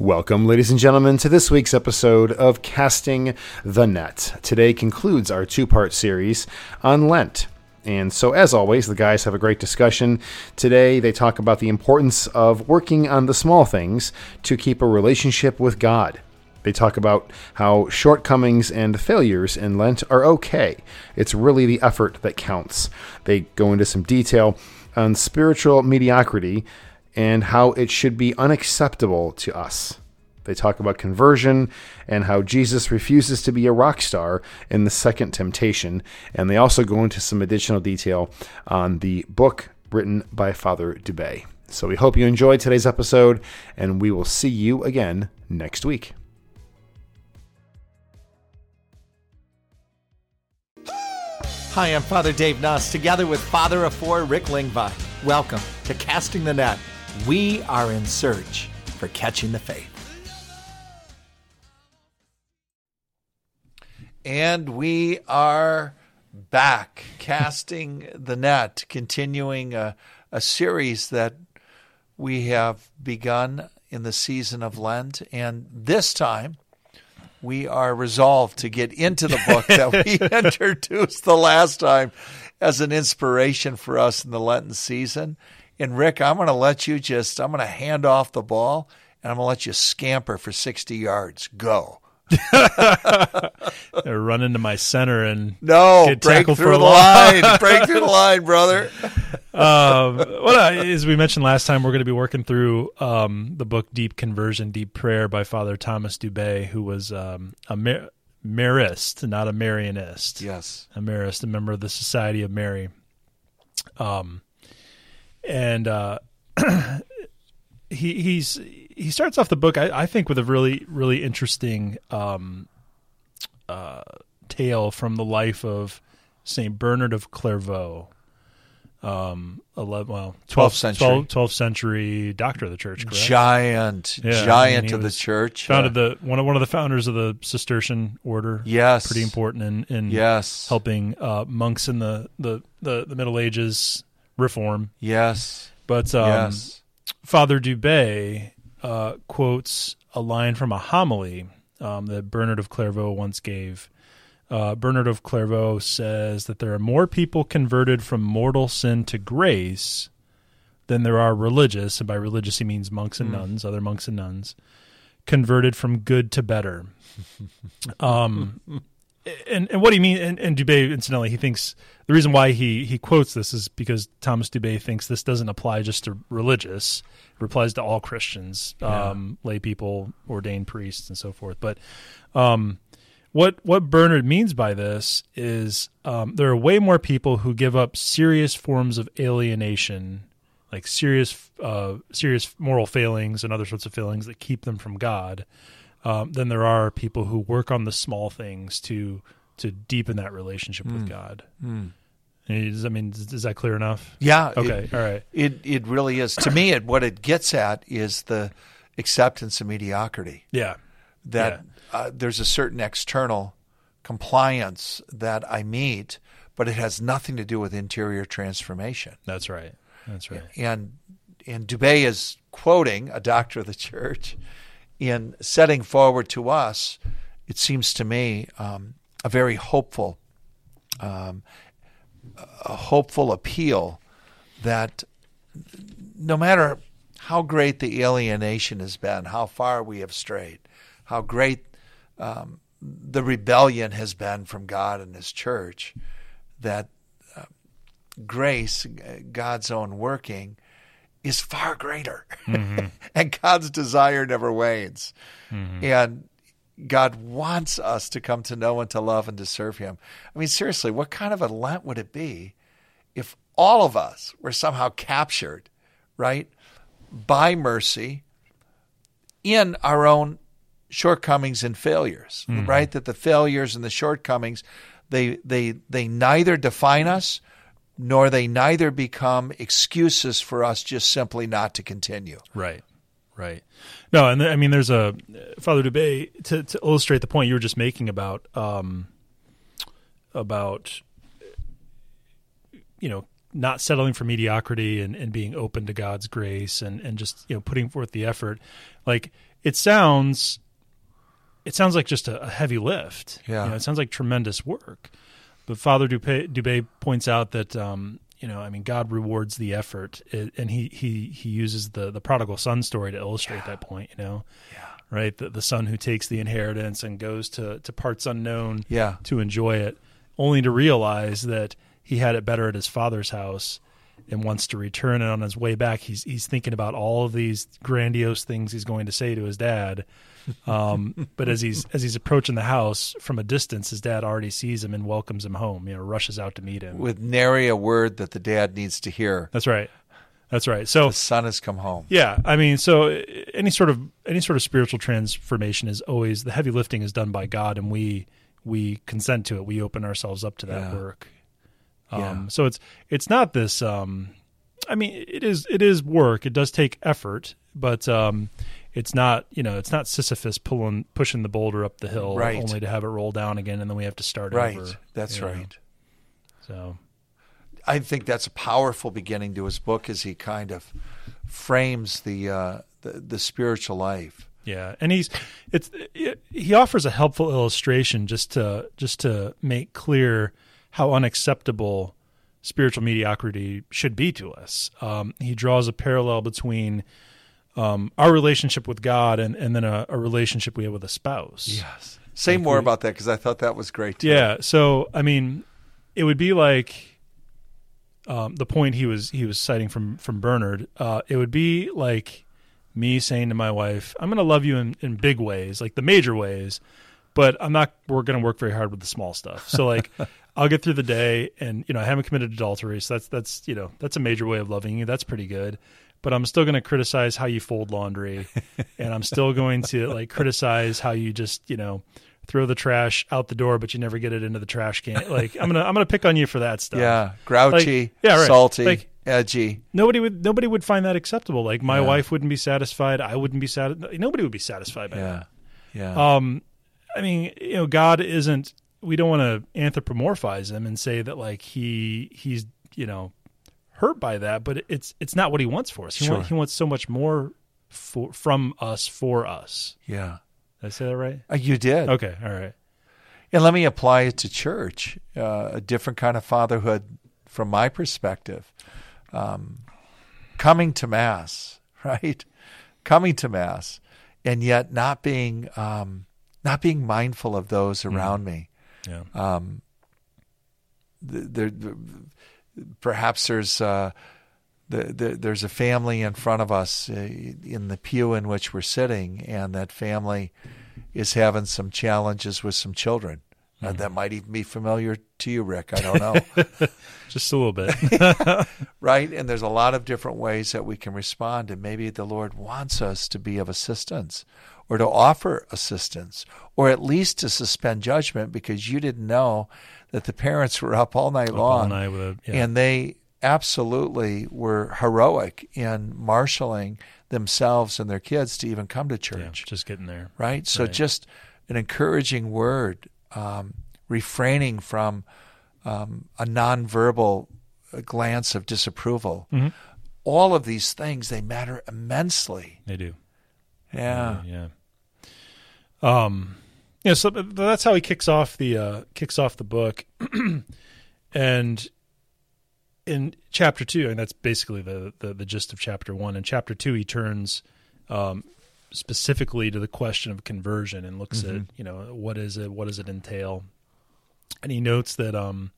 Welcome, ladies and gentlemen, to this week's episode of Casting the Net. Today concludes our two part series on Lent. And so, as always, the guys have a great discussion. Today, they talk about the importance of working on the small things to keep a relationship with God. They talk about how shortcomings and failures in Lent are okay. It's really the effort that counts. They go into some detail on spiritual mediocrity and how it should be unacceptable to us. They talk about conversion and how Jesus refuses to be a rock star in the second temptation. And they also go into some additional detail on the book written by Father Dubay. So we hope you enjoyed today's episode, and we will see you again next week. Hi, I'm Father Dave Nuss, together with Father of Four, Rick Lingvine. Welcome to Casting the Net. We are in search for catching the faith. And we are back, casting the net, continuing a, a series that we have begun in the season of Lent. And this time, we are resolved to get into the book that we introduced the last time as an inspiration for us in the Lenten season. And Rick, I'm going to let you just, I'm going to hand off the ball and I'm going to let you scamper for 60 yards. Go. run into my center and no get break tackled through for the line, break through the line, brother. um, well, as we mentioned last time, we're going to be working through um, the book "Deep Conversion, Deep Prayer" by Father Thomas Dubay, who was um, a Mar- Marist, not a Marianist. Yes, a Marist, a member of the Society of Mary. Um, and uh, he he's he starts off the book, I, I, think, with a really really interesting um, uh, tale from the life of Saint Bernard of Clairvaux. Um, 11, well, 12th, century, 12th, 12th, century doctor of the church, correct? Giant, yeah, giant I mean, of the church. Founded the one of one of the founders of the Cistercian order. Yes, pretty important in, in yes helping uh, monks in the, the, the, the Middle Ages reform. Yes, but um, yes. Father Dubay uh, quotes a line from a homily um, that Bernard of Clairvaux once gave. Uh, Bernard of Clairvaux says that there are more people converted from mortal sin to grace than there are religious, and by religious he means monks and mm. nuns, other monks and nuns, converted from good to better. um, and, and what he means, and, and Dubay, incidentally, he thinks the reason why he, he quotes this is because Thomas Dubay thinks this doesn't apply just to religious, it applies to all Christians, yeah. um, lay people, ordained priests, and so forth. But um, what what Bernard means by this is um, there are way more people who give up serious forms of alienation, like serious uh, serious moral failings and other sorts of failings that keep them from God, um, than there are people who work on the small things to to deepen that relationship mm. with hmm. God. Mm. I mean, is that clear enough? Yeah. Okay. It, all right. It it really is. to me, it what it gets at is the acceptance of mediocrity. Yeah. That yeah. Uh, there's a certain external compliance that I meet, but it has nothing to do with interior transformation. That's right. That's right. And and Dubay is quoting a doctor of the church in setting forward to us. It seems to me um, a very hopeful, um, a hopeful appeal that no matter how great the alienation has been, how far we have strayed, how great um, the rebellion has been from God and His church, that uh, grace, God's own working, is far greater. Mm-hmm. and God's desire never wanes. Mm-hmm. And God wants us to come to know and to love and to serve Him. I mean, seriously, what kind of a Lent would it be if all of us were somehow captured, right, by mercy in our own shortcomings and failures, mm-hmm. right? That the failures and the shortcomings, they they they neither define us nor they neither become excuses for us just simply not to continue. Right. Right. No, and I mean, there's a Father Dubay to, to illustrate the point you were just making about um, about you know not settling for mediocrity and, and being open to God's grace and, and just you know putting forth the effort. Like it sounds it sounds like just a, a heavy lift. Yeah. You know, it sounds like tremendous work. But Father Dubay, Dubay points out that um, you know, I mean, God rewards the effort, it, and he he he uses the the prodigal son story to illustrate that point. You know, Yeah. right? The the son who takes the inheritance and goes to to parts unknown Yeah. to enjoy it, only to realize that he had it better at his father's house and wants to return. And on his way back, he's he's thinking about all of these grandiose things he's going to say to his dad. Um, but as he's as he's approaching the house from a distance, his dad already sees him and welcomes him home. You know, rushes out to meet him. With nary a word that the dad needs to hear. That's right. That's right. So The son has come home. yeah, I mean, so uh, any sort of any sort of spiritual transformation is always the heavy lifting is done by God, and we we consent to it. We open ourselves up to that Yeah. work. Um, Yeah. So it's it's not this. Um, I mean, it is it is work. It does take effort, but um, it's not you know it's not Sisyphus pulling pushing the boulder up the hill Right. only to have it roll down again, and then we have to start Right. over. That's you know. right. So I think that's a powerful beginning to his book as he kind of frames the uh, the, the spiritual life. Yeah, and he's it's it, he offers a helpful illustration just to just to make clear how unacceptable spiritual mediocrity should be to us. Um, he draws a parallel between um, our relationship with God and and then a, a relationship we have with a spouse. Yes. Say Like more we- about that because I thought that was great. Too. Yeah. So I mean, it would be like um, the point he was he was citing from from Bernard. Uh, it would be like me saying to my wife, "I'm going to love you in, in big ways, like the major ways, but I'm not. We're going to work very hard with the small stuff. So like." I'll get through the day, and you know I haven't committed adultery, so that's that's you know that's a major way of loving you. That's pretty good, but I'm still going to criticize how you fold laundry, and I'm still going to like criticize how you just you know throw the trash out the door, but you never get it into the trash can. Like I'm gonna I'm gonna pick on you for that stuff. Yeah. Grouchy. Like, yeah, right. Salty. Like- edgy. Nobody would nobody would find that acceptable. Like my Yeah. wife wouldn't be satisfied. I wouldn't be satisfied. Nobody would be satisfied by Yeah. Yeah. Um, I mean, you know, God isn't. We don't want to anthropomorphize him and say that like he he's you know hurt by that, but it's it's not what he wants for us. He, Sure. want, he wants so much more for, from us for us. yeah. Did I say that right? Uh, you did. Okay, all right. And let me apply it to church. Uh, a different kind of fatherhood from my perspective. Um, coming to Mass, right? Coming to Mass, and yet not being um, not being mindful of those around me. Yeah. Um, there, perhaps there's uh, the, the, there's a family in front of us uh, in the pew in which we're sitting, and that family is having some challenges with some children. Uh, that might even be familiar to you, Rick. I don't know. Just a little bit. right? And there's a lot of different ways that we can respond, and maybe the Lord wants us to be of assistance or to offer assistance or at least to suspend judgment because you didn't know that the parents were up all night Up long all night a, yeah. and they absolutely were heroic in marshaling themselves and their kids to even come to yeah, church just getting there. right? So Right. just an encouraging word, um, refraining from um, a nonverbal glance of disapproval. Mhm. All of these things they matter immensely. They do. Yeah, yeah. Um, yeah. So that's how he kicks off the uh, kicks off the book, and in chapter two, and that's basically the, the the gist of chapter one. In chapter two, he turns um, specifically to the question of conversion and looks at you know what is it, what does it entail, and he notes that um,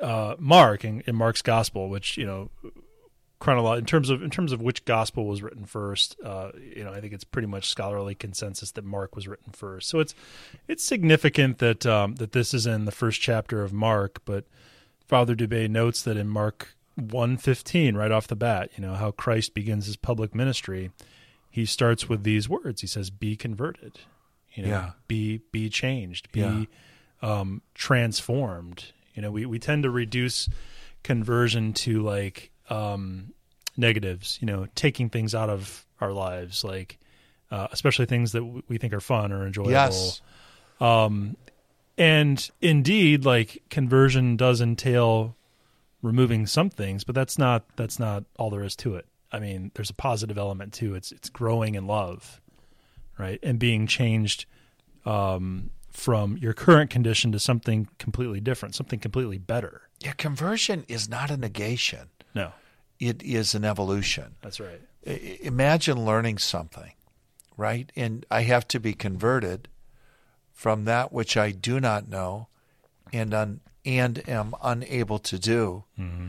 uh, Mark in, in Mark's gospel, which you know chronolo- in terms of in terms of which gospel was written first, uh, you know, I think it's pretty much scholarly consensus that Mark was written first. So it's it's significant that um, that this is in the first chapter of Mark, but Father Dubay notes that in Mark 115 right off the bat, you know, how Christ begins his public ministry, he starts with these words. He says be converted. You know, Yeah. be be changed, be Yeah. um, transformed. You know, we, we tend to reduce conversion to like um, negatives. You know, taking things out of our lives, like uh, especially things that w- we think are fun or enjoyable. yes, Um, and indeed, like conversion does entail removing some things, but that's not that's not all there is to it. I mean, there's a positive element too. It's it's growing in love. right? And being changed um, from your current condition to something completely different, something completely better. Yeah, conversion is not a negation. No, It is an evolution. that's right. I- Imagine learning something, right? And I have to be converted from that which I do not know and un, and am unable to do mm-hmm.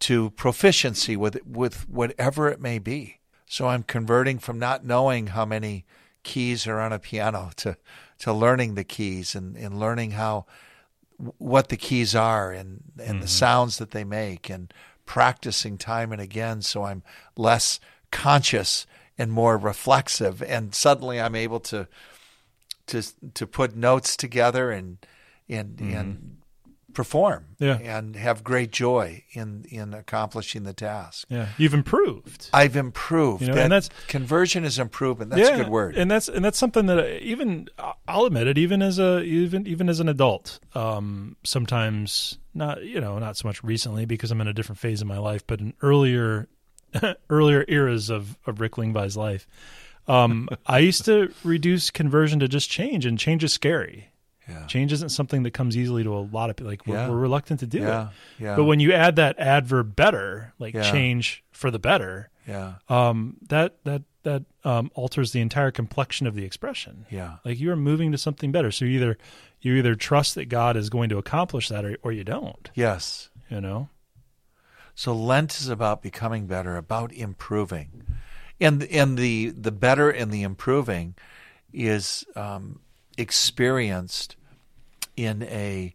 to proficiency with with whatever it may be. So I'm converting from not knowing how many keys are on a piano to to learning the keys and, and learning how what the keys are and and the mm-hmm. sounds that they make and practicing time and again so I'm less conscious and more reflexive. And suddenly I'm able to to to put notes together and and and mm-hmm. Perform Yeah. and have great joy in in accomplishing the task. Yeah, you've improved. I've improved. You know, That and that's- conversion is improvement. That's a good word. and that's and that's something that even I'll admit it. Even as a even even as an adult, um, sometimes not you know not so much recently because I'm in a different phase of my life, but in earlier earlier eras of of Rick Lingby's life, um, I used to reduce conversion to just change, and change is scary. Yeah. Change isn't something that comes easily to a lot of people. Like we're, Yeah. we're reluctant to do Yeah. it. Yeah. But when you add that adverb "better," like change for the better, yeah. um, that that that um, alters the entire complexion of the expression. Yeah. Like you are moving to something better. So you either you either trust that God is going to accomplish that, or, or you don't. Yes. You know. So Lent is about becoming better, about improving, and and the the better and the improving is um, experienced in a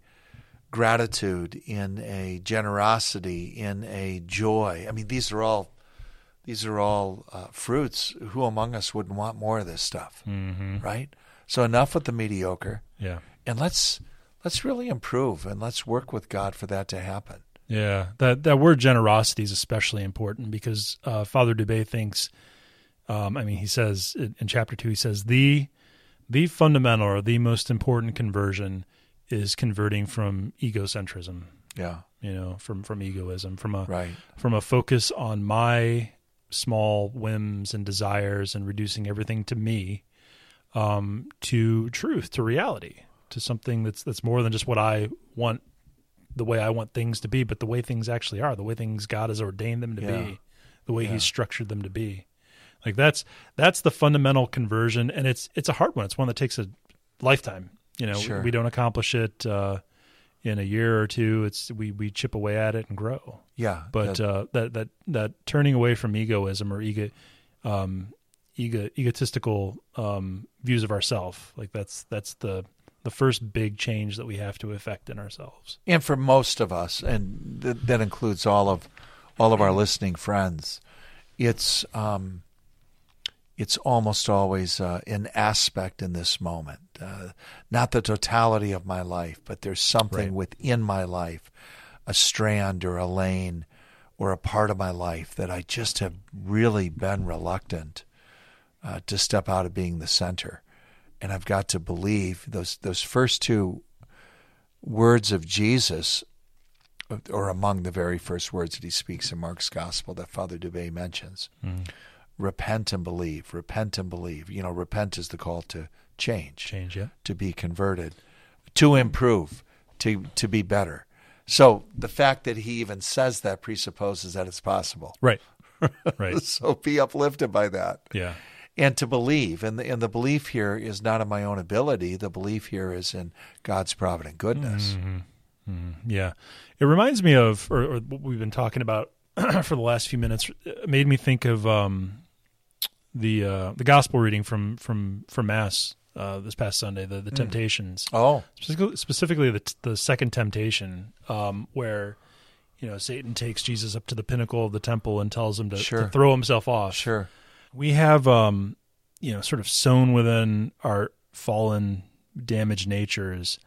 gratitude, in a generosity, in a joy. I mean, these are all these are all uh, fruits. Who among us wouldn't want more of this stuff, Mm-hmm. right? So enough with the mediocre, Yeah. and let's let's really improve, and let's work with God for that to happen. Yeah. That that word generosity is especially important because uh, Father Dubay thinks. Um, I mean, he says in, in chapter two, he says the the fundamental or the most important conversion is converting from egocentrism. Yeah, You know, from from egoism, from a right. from a focus on my small whims and desires and reducing everything to me um, to truth, to reality, to something that's that's more than just what I want, the way I want things to be, but the way things actually are, the way things God has ordained them to Yeah. be, the way Yeah. He's structured them to be. Like that's that's the fundamental conversion, and it's it's a hard one. It's one that takes a lifetime. You know, Sure. we don't accomplish it uh, in a year or two. It's we we chip away at it and grow Yeah, but that- uh, that that that turning away from egoism or ego, um, ego egotistical um, views of ourself, like that's that's the the first big change that we have to effect in ourselves. and for most of us, and th- that includes all of all of our listening friends, it's um, it's almost always uh, an aspect in this moment, uh, not the totality of my life, but there's something Right. within my life, a strand or a lane or a part of my life that I just have really been reluctant uh, to step out of being the center, and I've got to believe those those first two words of Jesus, or among the very first words that he speaks in Mark's gospel that Father Dubay mentions. Repent and believe. Repent and believe. You know, repent is the call to change, Change, yeah, to be converted, to improve, to to be better. So the fact that he even says that presupposes that it's possible. right, right, So be uplifted by that yeah, and to believe. And the, and the belief here is not in my own ability. The belief here is in God's provident goodness. yeah. It reminds me of, or, or what we've been talking about for the last few minutes. Made me think of um, the uh, the gospel reading from from from mass uh, this past Sunday, the the Temptations. Oh, specifically, specifically the the second temptation, um, where you know Satan takes Jesus up to the pinnacle of the temple and tells him to, Sure. to throw himself off. sure. We have, um, you know, sort of sown within our fallen, damaged natures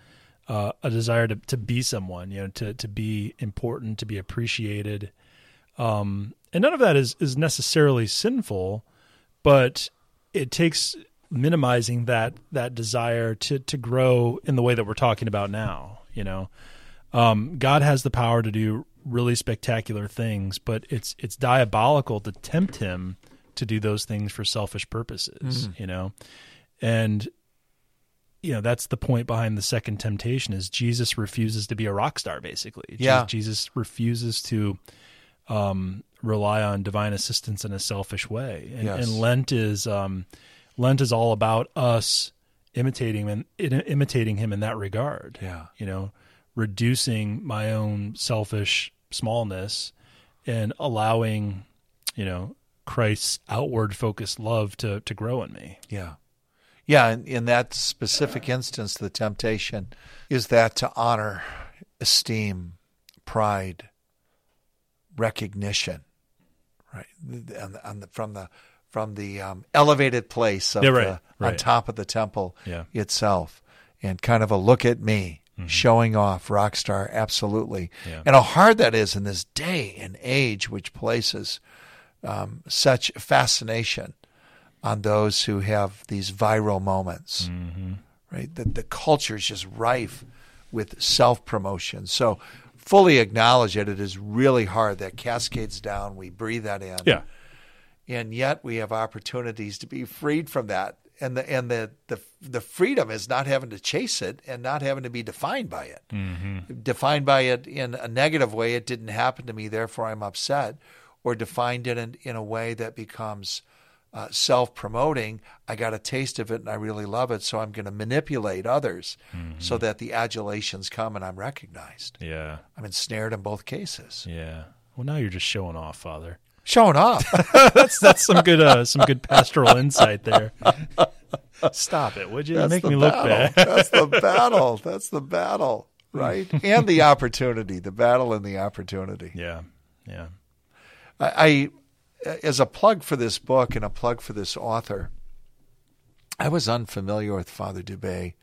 uh, a desire to to be someone, you know, to to be important, to be appreciated, um, and none of that is is necessarily sinful, but it takes minimizing that that desire to to grow in the way that we're talking about now. You know, um, God has the power to do really spectacular things, but it's it's diabolical to tempt Him to do those things for selfish purposes. You know, and you know that's the point behind the second temptation is jesus refuses to be a rock star basically Yeah. jesus refuses to um, rely on divine assistance in a selfish way and, Yes. and lent is um, lent is all about us imitating him and imitating him in that regard Yeah. you know reducing my own selfish smallness and allowing you know christ's outward focused love to to grow in me Yeah. Yeah, in, in that specific instance, the temptation is that to honor, esteem, pride, recognition, right? And, and the, from the from the um, elevated place of Yeah, right, the, on top of the temple Yeah. itself, and kind of a look at me, showing off, rock star, absolutely, Mm-hmm. Yeah. and how hard that is in this day and age, which places um, such fascination on those who have these viral moments, Mm-hmm. right? The, the culture is just rife with self promotion. So, fully acknowledge that it is really hard. That cascades down. We breathe that in. yeah And yet, we have opportunities to be freed from that. And the and the the the freedom is not having to chase it and not having to be defined by it. Mm-hmm. Defined by it in a negative way. It didn't happen to me, therefore I'm upset, or defined it in, in a way that becomes uh, self promoting. I got a taste of it and I really love it, so I'm going to manipulate others so that the adulations come and I'm recognized. yeah I'm ensnared in both cases. Yeah. Well, now you're just showing off, Father. Showing off. That's that's some good uh, some good pastoral insight there. Stop it, would you? That's make me look bad. That's the battle. That's the battle, right? and the opportunity, the battle and the opportunity. Yeah, yeah, I, as a plug for this book and a plug for this author, I was unfamiliar with Father Dubay.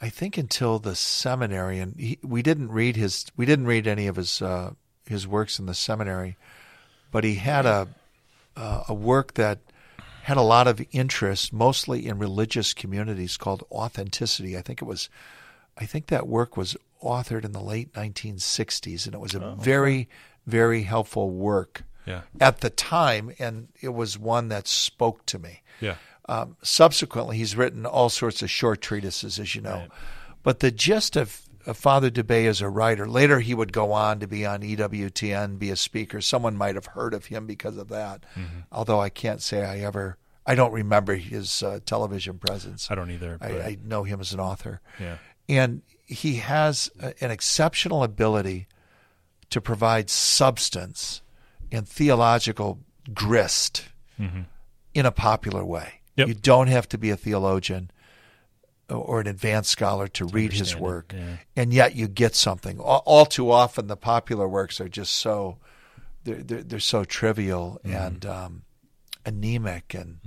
I think until the seminary, and he, we didn't read his, we didn't read any of his uh, his works in the seminary, but he had a uh, a work that had a lot of interest, mostly in religious communities, called Authenticity. I think it was, I think that work was authored in the late 1960s, and it was a very, very helpful work yeah, at the time, and it was one that spoke to me. yeah, Um, subsequently, he's written all sorts of short treatises, as you know. Right. But the gist of, of Father Dubay as a writer, later he would go on to be on EWTN, be a speaker. Someone might have heard of him because of that, Mm-hmm. although I can't say I ever, I don't remember his uh, television presence. I don't either. I, but- I know him as an author. yeah, And he has a- an exceptional ability to provide substance and theological grist in a popular way. Mm-hmm. Yep. You don't have to be a theologian or an advanced scholar to read his understand work, yeah. and yet you get something. All, all too often, the popular works are just so they're they're, they're so trivial Mm-hmm. and um, anemic, and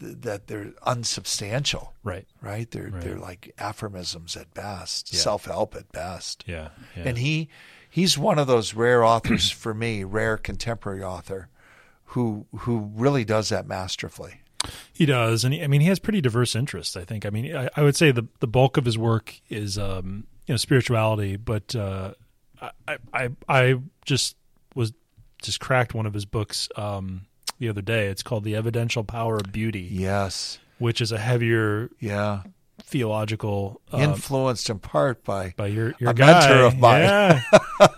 th- that they're unsubstantial right. right? They're Right. they're like aphorisms at best, Yeah. self help at best. Yeah, yeah. And he he's one of those rare authors for me, rare contemporary author, who who really does that masterfully. He does, and he, I mean, he has pretty diverse interests. I think. I mean, I, I would say the the bulk of his work is, um, you know, spirituality. But uh, I, I I just was just cracked one of his books um, the other day. It's called "The Evidential Power of Beauty," Yes, which is a heavier yeah, theological um, influenced in part by by your your a guy. mentor of mine. Yeah.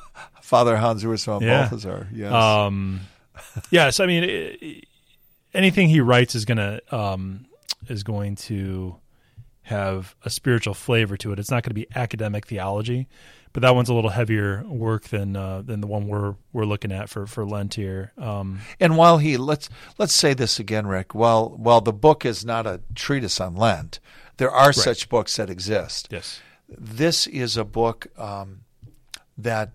Father Hans Urs von Yeah. Balthasar. Yes, Um, yes, I mean i i anything he writes is gonna um, is going to have a spiritual flavor to it. It's not going to be academic theology, but that one's a little heavier work than uh, than the one we're we're looking at for for Lent here. Um, And while he let's let's say this again, Rick. While while the book is not a treatise on Lent, there are such books that exist. yes, this is a book um, that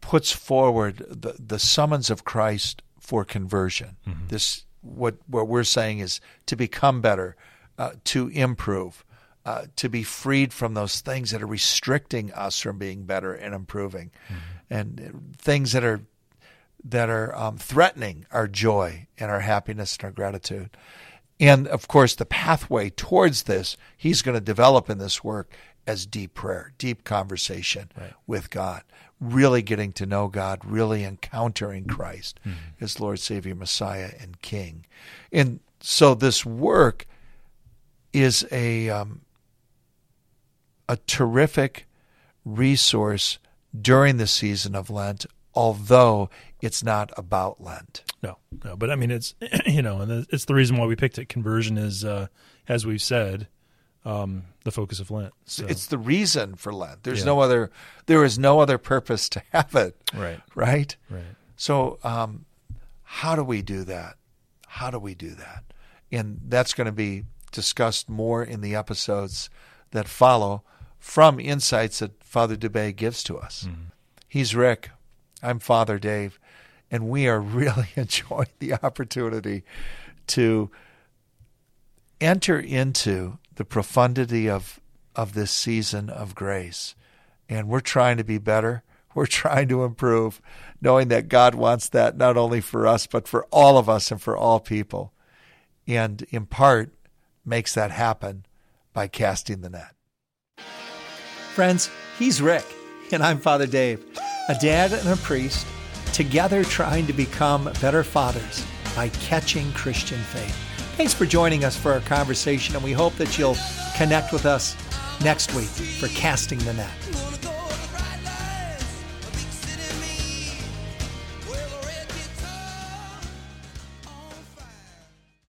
puts forward the, the summons of Christ for conversion. This what what we're saying is to become better, uh, to improve, uh, to be freed from those things that are restricting us from being better and improving, and uh, things that are that are um, threatening our joy and our happiness and our gratitude. And of course, the pathway towards this, he's going to develop in this work as deep prayer, deep conversation with God, really getting to know God, really encountering Christ as Lord, Savior, Messiah, and King. And so this work is a um, a terrific resource during the season of Lent, although it's not about Lent. No, no, but I mean, it's you know, and it's the reason why we picked it. Conversion is, uh, as we've said, um, the focus of Lent. So. It's the reason for Lent. There's Yeah. no other. There is no other purpose to have it. right, Right. right. So, um, how do we do that? How do we do that? And that's going to be discussed more in the episodes that follow from insights that Father Dubay gives to us. He's Rick. I'm Father Dave. And we are really enjoying the opportunity to enter into the profundity of, of this season of grace. And we're trying to be better. We're trying to improve, knowing that God wants that not only for us, but for all of us and for all people. And in part, makes that happen by casting the net. Friends, he's Rick, and I'm Father Dave, a dad and a priest, together trying to become better fathers by catching Christian faith. Thanks for joining us for our conversation, and we hope that you'll connect with us next week for Casting the Net.